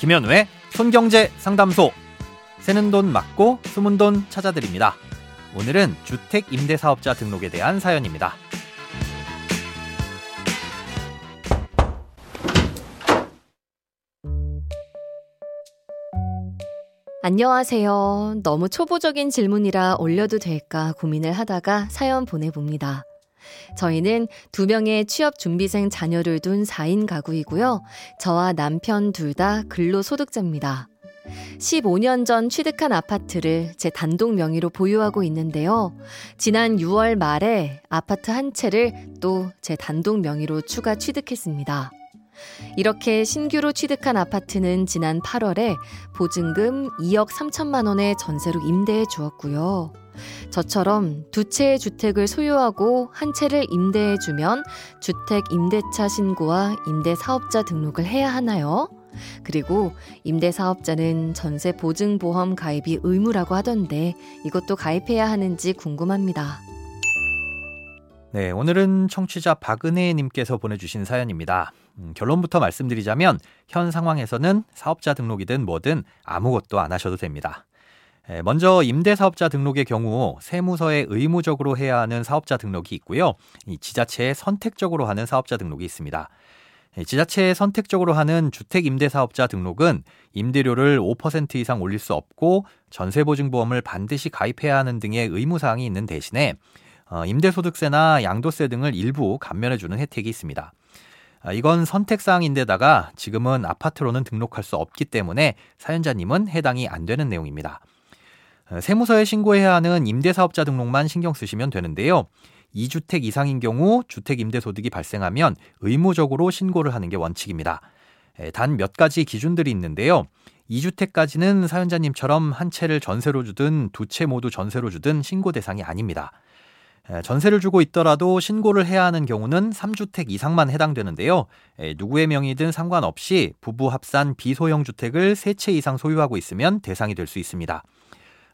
김현우의 손경제 상담소. 새는 돈 맞고 숨은 돈 찾아드립니다. 오늘은 주택 임대 사업자 등록에 대한 사연입니다. 안녕하세요. 너무 초보적인 질문이라 올려도 될까 고민을 하다가 사연 보내봅니다. 저희는 두 명의 취업 준비생 자녀를 둔 4인 가구이고요. 저와 남편 둘 다 근로소득자입니다. 15년 전 취득한 아파트를 제 단독 명의로 보유하고 있는데요. 지난 6월 말에 아파트 한 채를 또 제 단독 명의로 추가 취득했습니다. 이렇게 신규로 취득한 아파트는 지난 8월에 보증금 2억 3천만 원의 전세로 임대해 주었고요. 저처럼 두 채의 주택을 소유하고 한 채를 임대해 주면 주택 임대차 신고와 임대 사업자 등록을 해야 하나요? 그리고 임대 사업자는 전세 보증 보험 가입이 의무라고 하던데 이것도 가입해야 하는지 궁금합니다. 네, 오늘은 청취자 박은혜 님께서 보내주신 사연입니다. 음, 결론부터 말씀드리자면 현 상황에서는 사업자 등록이든 뭐든 아무것도 안 하셔도 됩니다. 먼저 임대사업자 등록의 경우 세무서에 의무적으로 해야 하는 사업자 등록이 있고요. 이 지자체에 선택적으로 하는 사업자 등록이 있습니다. 지자체에 선택적으로 하는 주택임대사업자 등록은 임대료를 5% 이상 올릴 수 없고 전세보증보험을 반드시 가입해야 하는 등의 의무사항이 있는 대신에 어, 임대소득세나 양도세 등을 일부 감면해주는 혜택이 있습니다. 아, 이건 선택사항인데다가 지금은 아파트로는 등록할 수 없기 때문에 사연자님은 해당이 안 되는 내용입니다. 어, 세무서에 신고해야 하는 임대사업자 등록만 신경 쓰시면 되는데요. 2주택 이상인 경우 주택 임대소득이 발생하면 의무적으로 신고를 하는 게 원칙입니다. 단 몇 가지 기준들이 있는데요. 2주택까지는 사연자님처럼 한 채를 전세로 주든 두 채 모두 전세로 주든 신고 대상이 아닙니다. 전세를 주고 있더라도 신고를 해야 하는 경우는 3주택 이상만 해당되는데요. 누구의 명의든 상관없이 부부 합산 비소형 주택을 3채 이상 소유하고 있으면 대상이 될 수 있습니다.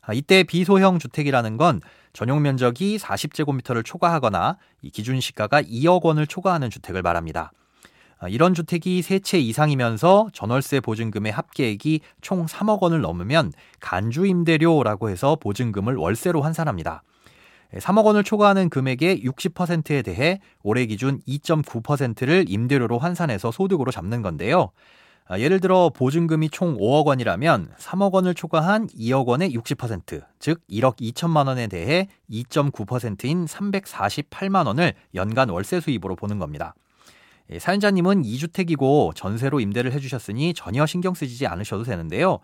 아, 이때 비소형 주택이라는 건 전용 면적이 40제곱미터를 초과하거나 기준 시가가 2억 원을 초과하는 주택을 말합니다. 아, 이런 주택이 세채 이상이면서 전월세 보증금의 합계액이 총 3억 원을 넘으면 간주 임대료라고 해서 보증금을 월세로 환산합니다. 3억 원을 초과하는 금액의 60%에 대해 올해 기준 2.9%를 임대료로 환산해서 소득으로 잡는 건데요. 아, 예를 들어 보증금이 총 5억 원이라면 3억 원을 초과한 2억 원의 60%, 즉 1억 2천만 원에 대해 2.9%인 348만 원을 연간 월세 수입으로 보는 겁니다. 예, 사연자님은 2주택이고 전세로 임대를 해주셨으니 전혀 신경 쓰지 않으셔도 되는데요.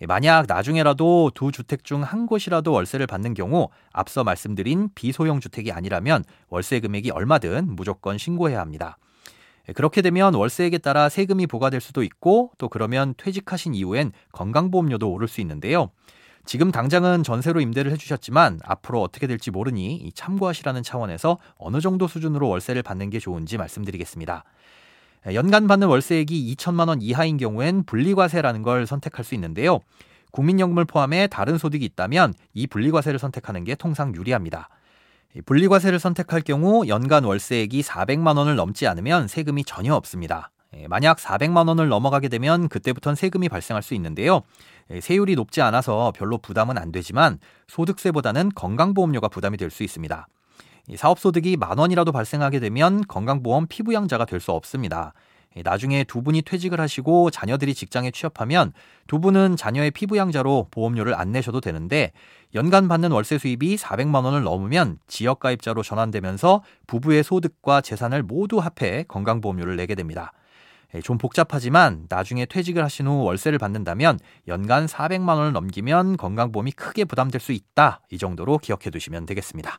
예, 만약 나중에라도 두 주택 중 한 곳이라도 월세를 받는 경우 앞서 말씀드린 비소형 주택이 아니라면 월세 금액이 얼마든 무조건 신고해야 합니다. 예, 그렇게 되면 월세액에 따라 세금이 부과될 수도 있고 또 그러면 퇴직하신 이후엔 건강보험료도 오를 수 있는데요. 지금 당장은 전세로 임대를 해주셨지만 앞으로 어떻게 될지 모르니 참고하시라는 차원에서 어느 정도 수준으로 월세를 받는 게 좋은지 말씀드리겠습니다. 예, 연간 받는 월세액이 2천만 원 이하인 경우엔 분리과세라는 걸 선택할 수 있는데요. 국민연금을 포함해 다른 소득이 있다면 이 분리과세를 선택하는 게 통상 유리합니다. 분리과세를 선택할 경우 연간 월세액이 400만 원을 넘지 않으면 세금이 전혀 없습니다. 예, 만약 400만 원을 넘어가게 되면 그때부터는 세금이 발생할 수 있는데요. 예, 세율이 높지 않아서 별로 부담은 안 되지만 소득세보다는 건강보험료가 부담이 될 수 있습니다. 사업소득이 만 원이라도 발생하게 되면 건강보험 피부양자가 될 수 없습니다. 예, 나중에 두 분이 퇴직을 하시고 자녀들이 직장에 취업하면 두 분은 자녀의 피부양자로 보험료를 안 내셔도 되는데 연간 받는 월세 수입이 400만 원을 넘으면 지역가입자로 전환되면서 부부의 소득과 재산을 모두 합해 건강보험료를 내게 됩니다. 예, 좀 복잡하지만 나중에 퇴직을 하신 후 월세를 받는다면 연간 400만 원을 넘기면 건강보험이 크게 부담될 수 있다. 이 정도로 기억해 두시면 되겠습니다.